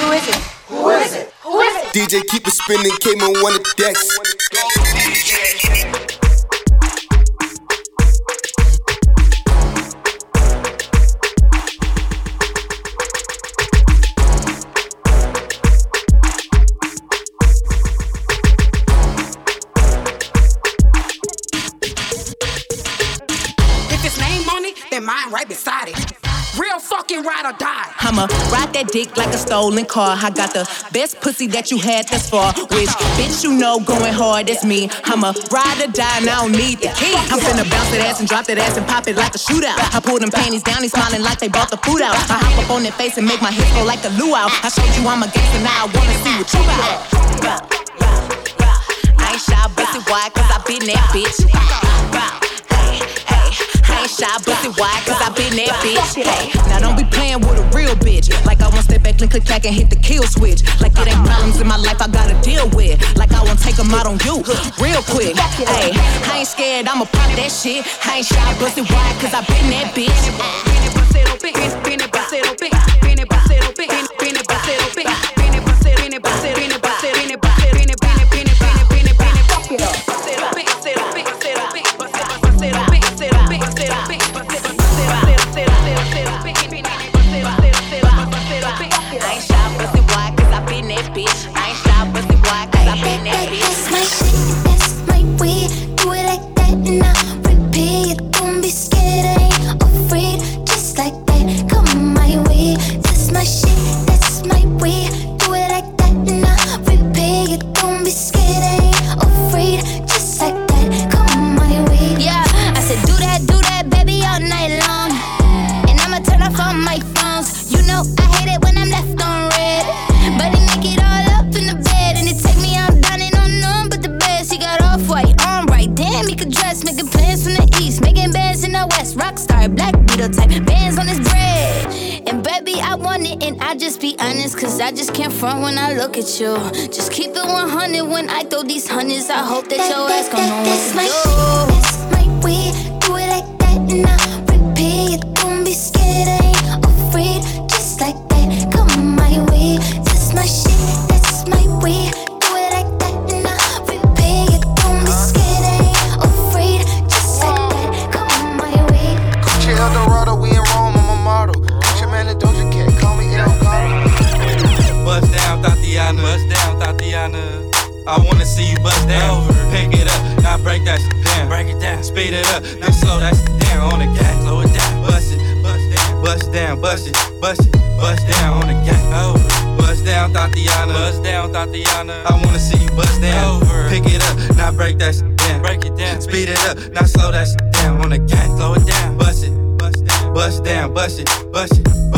Who is it? Who is it? Who is it? DJ keep it spinning, came on one of the decks. If that dick like a stolen car. I got the best pussy that you had thus far. Which bitch you know going hard, that's me. I'ma ride or die and I don't need the key. I'm finna bounce that ass and drop that ass and pop it like a shootout. I pull them panties down, he's smiling like they bought the food out. I hop up on their face and make my hips go like a luau. I showed you I'm a gangster, now I wanna see what you about. I ain't shy, busted wide, cause I been that bitch. Shy, busted wide, cause I been that bitch. Hey, now don't be playing with a real bitch. Like I won't step back, click, click, clack, and hit the kill switch. Like it ain't problems in my life I gotta deal with. Like I won't take them out on you, real quick. Hey, I ain't scared, I'ma pop that shit. I ain't shy, busted wide, cause I been that bitch. Uh,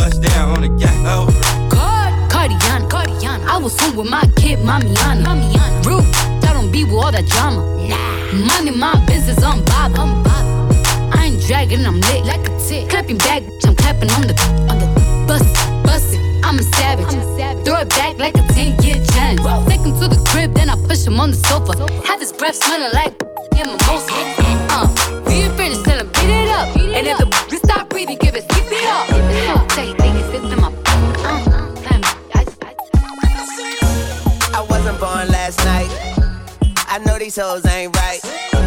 bust it, down on the gas. Over. God, Cardiana, Cardiana. I was home with my kid, Mamiana. Mamiana. Rude, I don't be with all that drama. Nah. Money, my business, I'm bob, I'm bob. I ain't dragging, I'm lit like a tick. Clapping back, bitch, I'm clapping on the, on the bus, bust it. I'm a savage. Throw it back like a 10 year challenge. Take him to the crib, then I push him on the sofa. Have his breath smelling like in mimosa. Uh, we ain't finished, tell him beat it up. And if the breathing, give it, keep it up. Say, think it's in my I wasn't born last night. I know these hoes ain't right.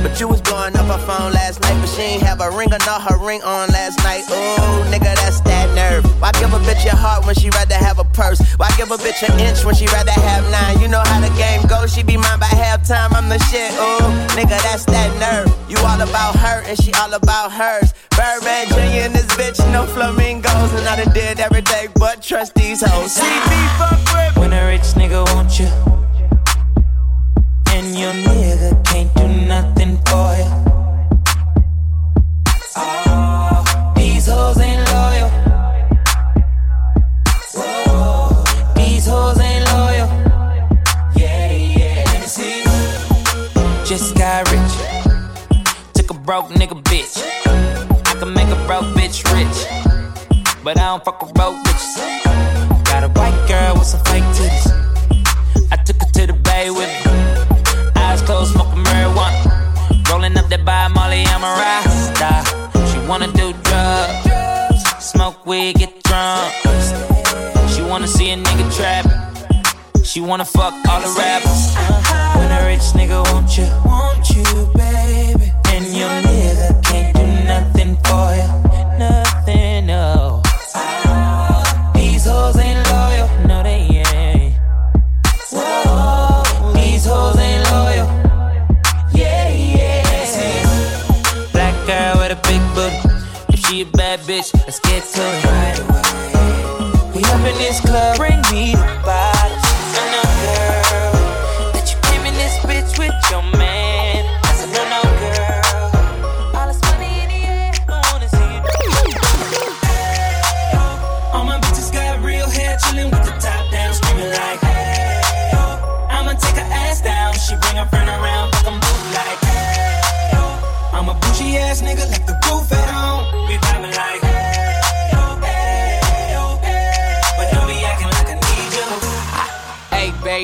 But you was blowing up her phone last night, but she ain't have a ring or not her ring on last night. Ooh, nigga, that's that nerve. Why give a bitch your heart when she rather have a purse? Why give a bitch an inch when she rather have nine? You know how the game goes, she be mine by halftime. I'm the shit, ooh, nigga, that's that nerve. You all about her and she all about hers. Bitch, no flamingos. And I did every day but trust these hoes. See me fuck with When a rich nigga wants you, and your nigga can't do nothing for you. Oh, these hoes ain't loyal. Whoa, these hoes ain't loyal. Yeah, yeah. See. Just got rich. Took a broke nigga bitch. I can make a broke bitch rich. But I don't fuck with broke bitches. Got a white girl with some fake titties. I took her to the bay with me. Eyes closed, smoking marijuana. Rolling up that by Molly, I'm a rasta. She wanna do drugs, smoke weed, get drunk. She wanna see a nigga trapping. She wanna fuck all the rappers. Uh-huh. When a rich nigga want you, want you, baby. And your nigga bad bitch, let's get to it right away. We up in this club, bring me the bottles. I know, girl, that you came in this bitch with your man. I said, no, no, girl. All this money in the air, I wanna see you. All my bitches got real hair, chillin' with the top down, screaming like, hey, yo. I'ma take her ass down. She bring her friend around, fuck 'em both like, hey, yo. I'm a bougie ass nigga,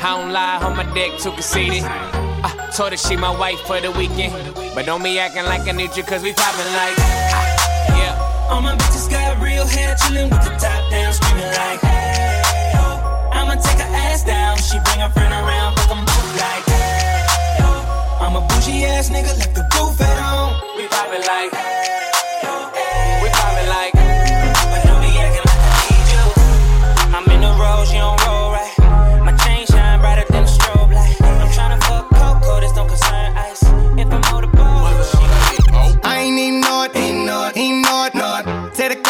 I don't lie, on my dick too conceited. I told her she my wife for the weekend. But don't be acting like I need you, cause we poppin' like. ah, Yeah. All my bitches got real hair, chillin' with the top down, screamin' like, hey, yo. I'ma take her ass down. She bring her friend around, fuck 'em both like, hey, yo. I'm a bougie ass nigga, like the roof at home. We poppin' like, hey.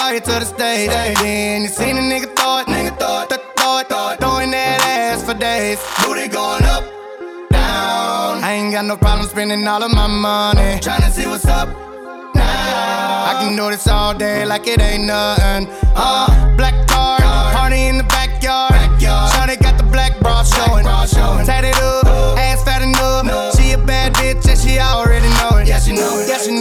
Take here to the stage, then you seen a nigga thought, nigga thought, th- thought, thought, throwing that ass for days. Booty going up, down. I ain't got no problem spending all of my money, tryna see what's up. Now I can do this all day like it ain't nothing. Uh, black car, party in the backyard. Shawty got the black bra showing, tatted up,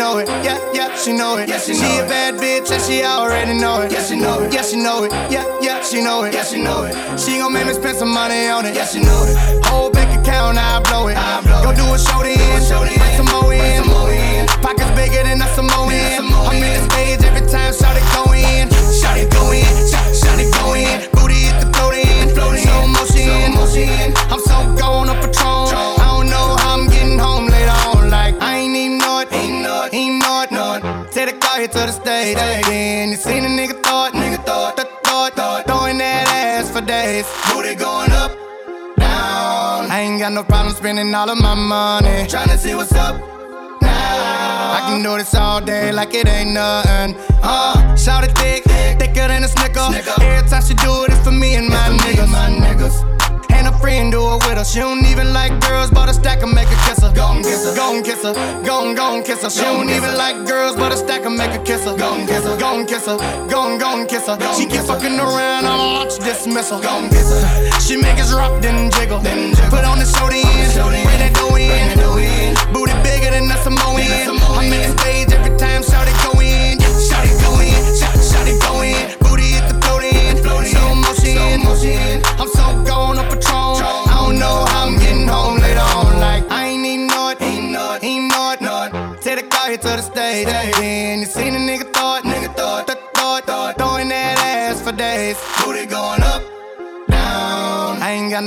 know it. Yeah, she know it. Yeah, yeah, she know it. She, she a bad bitch and she already know it. Yeah, she know it. Yeah, she know it. Yeah, yeah, she know it. Yeah, she know it. She gon' make me spend some money on it. Yeah, she know it. Whole bank account, I blow it. I blow Go do a show then, bring some more in. Pockets bigger than a Samoan. I'm in the stage every time, shout it go in. Shout it go in. Shout, shout it go in. Booty hit the float in. Slow motion. I'm so gone on Patron. It. Take the car here to the stage. Then you seen a nigga thought. Nigga thought. Th- thought. Thought. Throwing that ass for days. Booty going up. Down. I ain't got no problem spending all of my money. Tryna see what's up. Now. I can do this all day like it ain't nothing. Uh, shout it thick, thicker than a snicker. Every time she do it, it's for me and my niggas. My niggas. And a friend do it with her. She don't even like girls, but a stack and make her kiss. Gon' kiss her, gon' kiss her, gon' gon' kiss her. She don't even like girls, but a stack and make her kiss her. Gon' kiss her, gon' kiss her, gon' gon' kiss her. She keep fucking around, I'ma launch dismissal. Gon' kiss her. She make us rock, then jiggle. Put on the show then, bring that dough in. Booty bigger than a Samoan. I'm in the stage every time, shout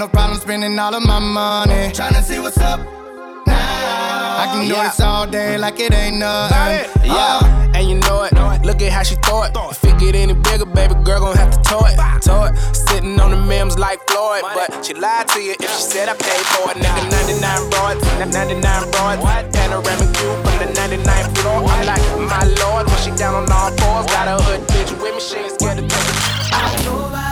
no problem spending all of my money, tryna see what's up. Now I can do this all day like it ain't nothing. Yeah, uh. and you know it. Look at how she throw it. If it get any bigger, baby girl gon' have to tow it. Tow it. Sitting on the memes like Floyd, but she lied to you if she said I paid for it. Nigga, 99 broads, 99 broads. Panoramic view from the 99th floor. I'm like, my lord, when she down on all fours, got a hood bitch with me, she ain't scared to take it. Bazuga, bazuga,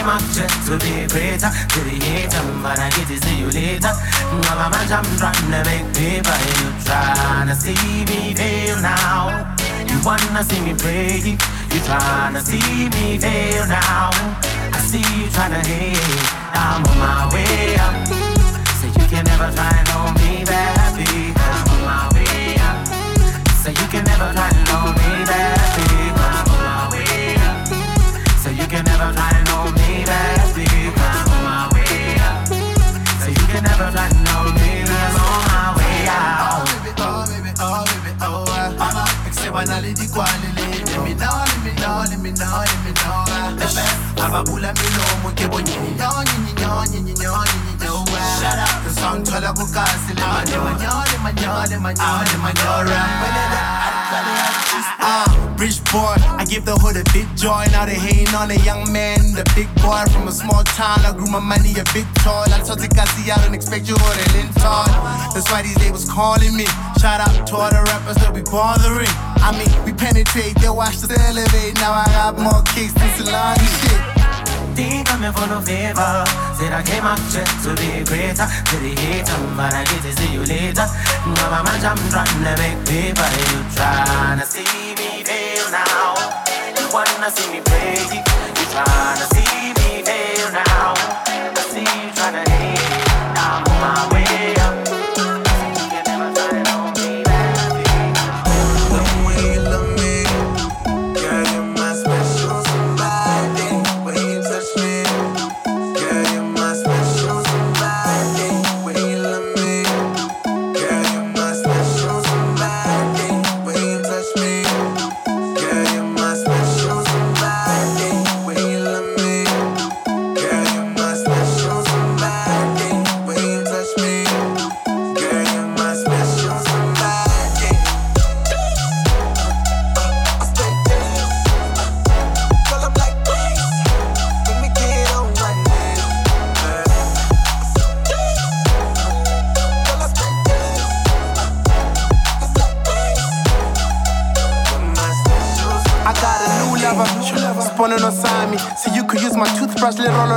came up just to be greater. To the hater, but I get to see you later. Now I'm trying to make paper. You trying to see me fail now. You wanna see me pray. You trying to see me fail now. I see you trying to hate. I'm on my way up. So you can never try and hold me back I'm on my way up. So you can never try and hold me back me know ah. The best, ababula milomo ke bonyini nyo, nyini nyo, nyini nyo, nyini rich boy, I give the hood a big joy. Now they hating on a young man, the big boy from a small town. I grew my money a big toy. I told the guys, I don't expect you or they That's why these labels calling me. Shout out to all the rappers that be bothering. I mean, we penetrate, they watch the elevate. Now I got more kicks than Salami shit. Coming for no favor. Said I came out just to be greater. To the hater, but I get to see you later. Now I'm I'm trying to make paper. You tryna see wanna see me play. You tryna see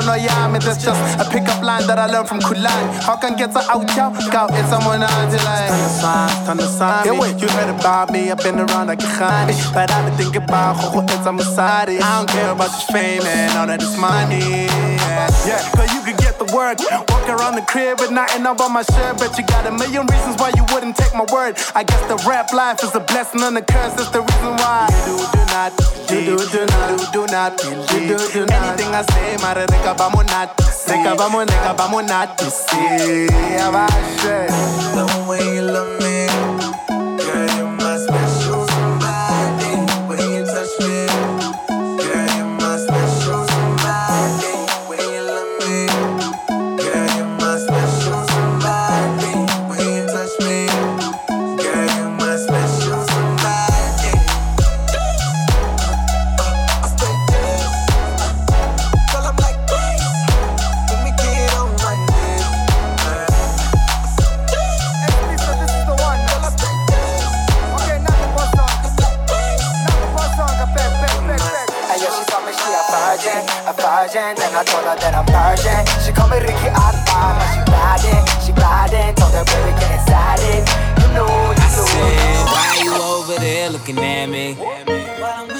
toothbrush, little on no. That's just a pickup line that I learned from Kulani. How can get her out, yo? Go, it's someone to like. Stand aside, stand aside. You heard about me, I've been around like a khani. But I've been thinking about who it's a Masadi. I don't care about this fame and all that is money. Yeah, cause you could get the work. Walk around the crib with nothing up on my shirt. But you got a million reasons why you wouldn't take my word. I guess the rap life is a blessing and a curse. That's the reason why. You do, do not you do, do not, not believe do, do anything I say. Mara nigga, vamos not to see. Nigga, vamos, nigga, vamos not to see. The way you love me, virgin Then I told her that I'm virgin. She called me Ricky Alba, now she riding She riding, told her baby get inside it. You know, you I know. said, why you over there looking at me?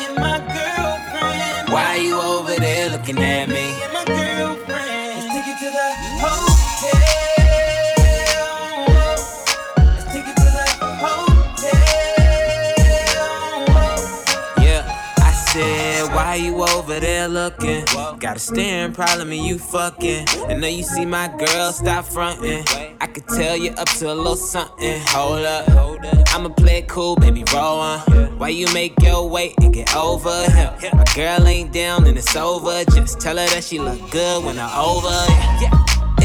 There looking? Got a staring problem and you fucking. I know you see my girl, stop fronting. I could tell you up to a little something. Hold up, hold up. I'ma play it cool, baby, roll on. Why you make your way and get over here? My girl ain't down and it's over. Just tell her that she look good when I'm over. Yeah.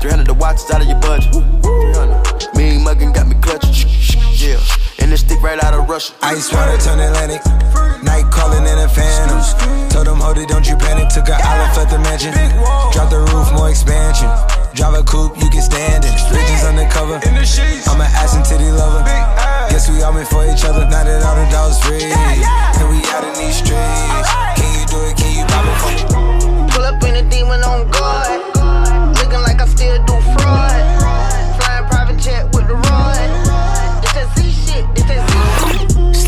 300 the watch is out of your budget. 300. Mean muggin' got me clutching. Yeah. And this stick right out of Russia. Ice water turn Atlantic. Night calling in a phantom. Told them, hold it, don't you panic. Took a island, left the mansion. Drop the roof, more expansion. Drive a coupe, you can stand it. Bitches undercover. I'm an ass and titty lover. Guess we all meant for each other. Now that all the dogs free. And we out in these streets. Can you do it? Can you pop it for me? Pull up in a demon on guard. I still do fraud.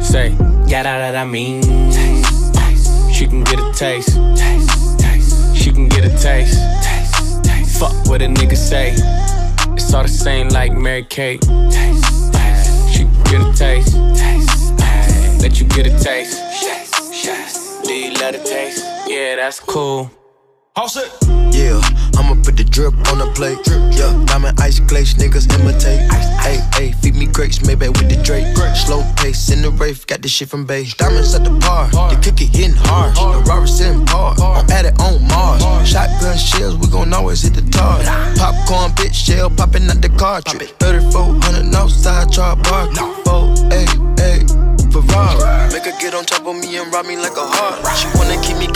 Say, yeah, that, that I mean. She can get a taste. She can get a taste. Fuck what a nigga say. It's all the same like Mary Kate. She can get a taste. Let you get a taste. Do you let it taste? Yeah, that's cool. All set. Yeah, I'ma put the drip on the plate. Yeah, diamond ice glaze, niggas imitate. Hey, hey, feed me grapes, maybe with the Drake. Slow pace in the rave, got this shit from Bay. Diamonds at the bar, the cookie hitting hard. The Robert sitting par, I'm at it on Mars. Shotgun shells, we gon' always hit the tar. Popcorn, bitch, shell popping out the cartridge. 3400 outside, try bar. Four, hey, hey. Ferrari. Make her get on top of me and rob me like a heart. She wanna keep me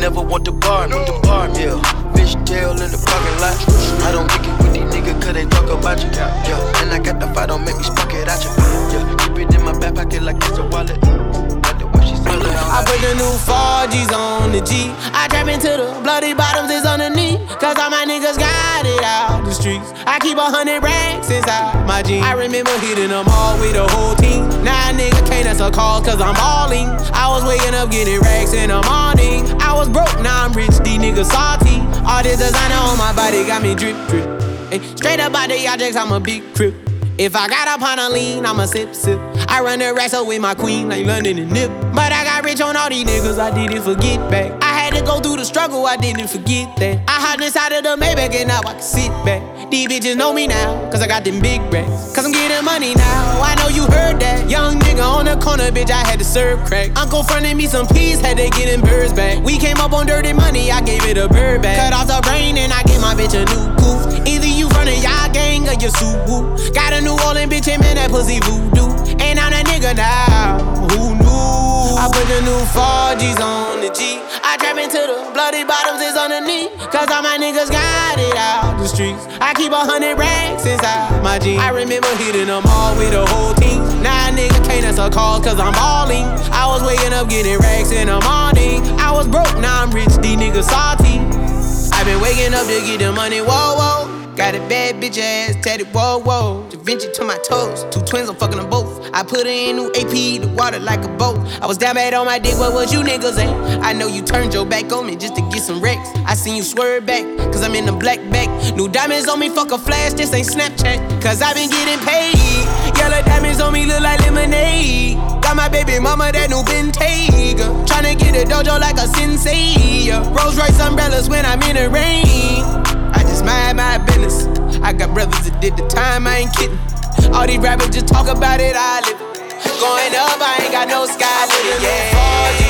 never want to bar. No the bar, yeah. Fish tail in the parking lot. I don't kick it with these niggas cause they talk about you. Yeah, and I got the fight, don't make me spark it at you. Yeah, keep it in my back pocket like it's a wallet. I put the new 4G's on the G. I trap into the bloody bottoms is underneath. Cause all my niggas got the streets. I keep a hundred racks inside my jeans. I remember hitting them all with the whole team. A nigga can't answer calls cause I'm balling. I was waking up getting racks in the morning. I was broke, now I'm rich, these niggas salty. All this designer on my body got me drip, drip. Hey, straight up out the objects, I'm a big crip. If I got up on a lean, I'ma sip, sip. I run the racks up with my queen like London and Nip. But I got rich on all these niggas, I didn't forget back. I had to go through the struggle, I didn't forget that. I hopped inside of the Maybach and now I can sit back. These bitches know me now, cause I got them big racks. Cause I'm getting money now, I know you heard that. Young nigga on the corner, bitch, I had to serve crack. Uncle fronted me some peas, had to get them birds back. We came up on dirty money, I gave it a bird back. Cut off the brain and I gave my bitch a new goof. Either you running y'all gang or you suit woo. Got a New Orleans bitch and man, that pussy voodoo. And I'm that nigga now, who knew? I put the new 4Gs on the G. I trap into the bloody bottoms is underneath. Cause all my niggas got it out the streets. I keep a hundred racks inside my jeans. I remember hitting them all with the whole team. Now nigga can't answer calls cause I'm balling. I was waking up getting racks in the morning. I was broke, now I'm rich, these niggas salty. i been waking up to get the money, whoa. Got a bad bitch ass tatted, whoa, whoa. Da Vinci to my toes, two twins, I'm fucking them both. I put her in new AP, the water like a boat. I was down bad on my dick, what was you niggas at? I know you turned your back on me just to get some wrecks. I seen you swerve back, cause I'm in the black back. New diamonds on me, fuck a flash, this ain't Snapchat. Cause I been getting paid. Yellow diamonds on me look like lemonade. Got my baby mama that new Bentayga. Tryna get a dojo like a sensei. Rolls Royce umbrellas when I'm in the rain. I just mind my business. I got brothers that did the time, I ain't kidding. All these rappers just talk about it, I live it. Going up, I ain't got no sky limit, yeah.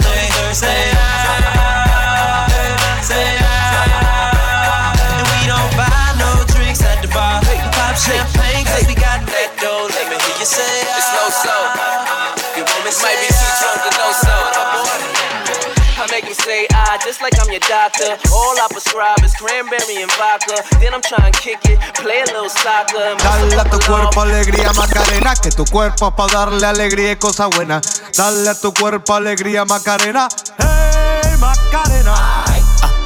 know you're thirsty, Say ah, say ah. And we don't buy no drinks at the bar. We pop champagne cause we got that dough. Let me hear you say ah. It's no like I'm your doctor. All I prescribe is cranberry and vodka. Then I'm trying to kick it, play a little soccer. Dale a tu cuerpo alegría, Macarena, que tu cuerpo es pa' darle alegría y cosas buenas. Dale a tu cuerpo alegría, Macarena. Hey, Macarena.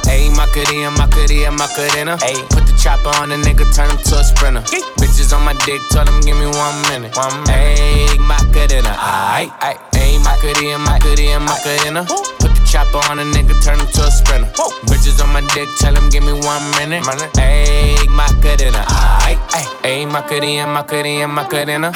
Ayy, Macarena, Macarena, Macarena. Ayy, put the chopper on the nigga, turn him to a sprinter. Bitches on my dick, tell him give me one minute. One minute. Ayy, Macarena. Ayy, ayy, ayy, Macarena, Macarena, Macarena. Put the chopper on a nigga, turn him to a sprinter. Bitches on my dick, tell him give me one minute. Ayy, Macarena. Ayy, ayy, ayy, Macarena, Macarena, Macarena.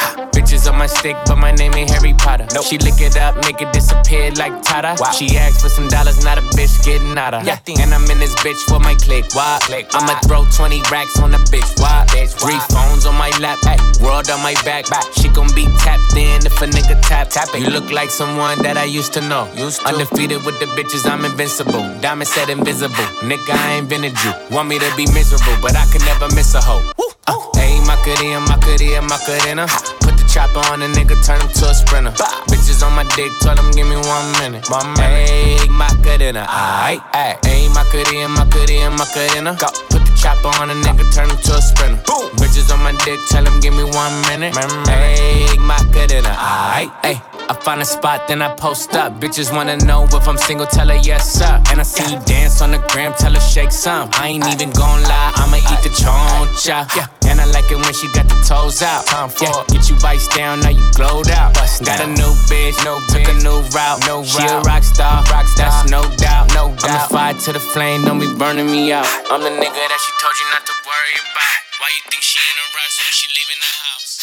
On my stick, but my name ain't Harry Potter. Nope. She lick it up, make it disappear like Tata. Wow. She asked for some dollars, not a bitch getting out of. Yeah. And I'm in this bitch for my click. Why? click I'ma throw 20 racks on the bitch. Why? Bitch, Three phones on my lap, ay. world on my back. back. She gon' be tapped in if a nigga tap. tap it. You look like someone that I used to know. Used to. Undefeated with the bitches, I'm invincible. Diamond said invisible. Nigga, I ain't a Jew. Want me to be miserable, but I can never miss a hoe. Uh, hey, Macarena, Macarena, Macarena. Put the chopper on a nigga, turn him to a sprinter. Bitches on my dick, tell him give me one minute. One minute. Hey, Macarena, aight, aight. Hey, Macarena, Macarena, Macarena. Go. Put the chopper on a nigga, turn him to a sprinter. Boom. Bitches on my dick, tell him give me one minute. Hey, Macarena, aight, aight. I find a spot, then I post up. Bitches wanna know if I'm single, tell her yes, sir. And I see you dance on the gram, tell her shake some. I ain't even gon' lie, I'ma eat the choncha. Yeah. And I like it when she got the toes out. time Yeah. Get you vice down, now you glowed out. Got a new bitch, no took a new route. No she a rock star, rock star. that's no doubt. No doubt. I'm the fire to the flame, don't be burning me out. I'm the nigga that she told you not to worry about. Why you think she in a rush when she leaving the house?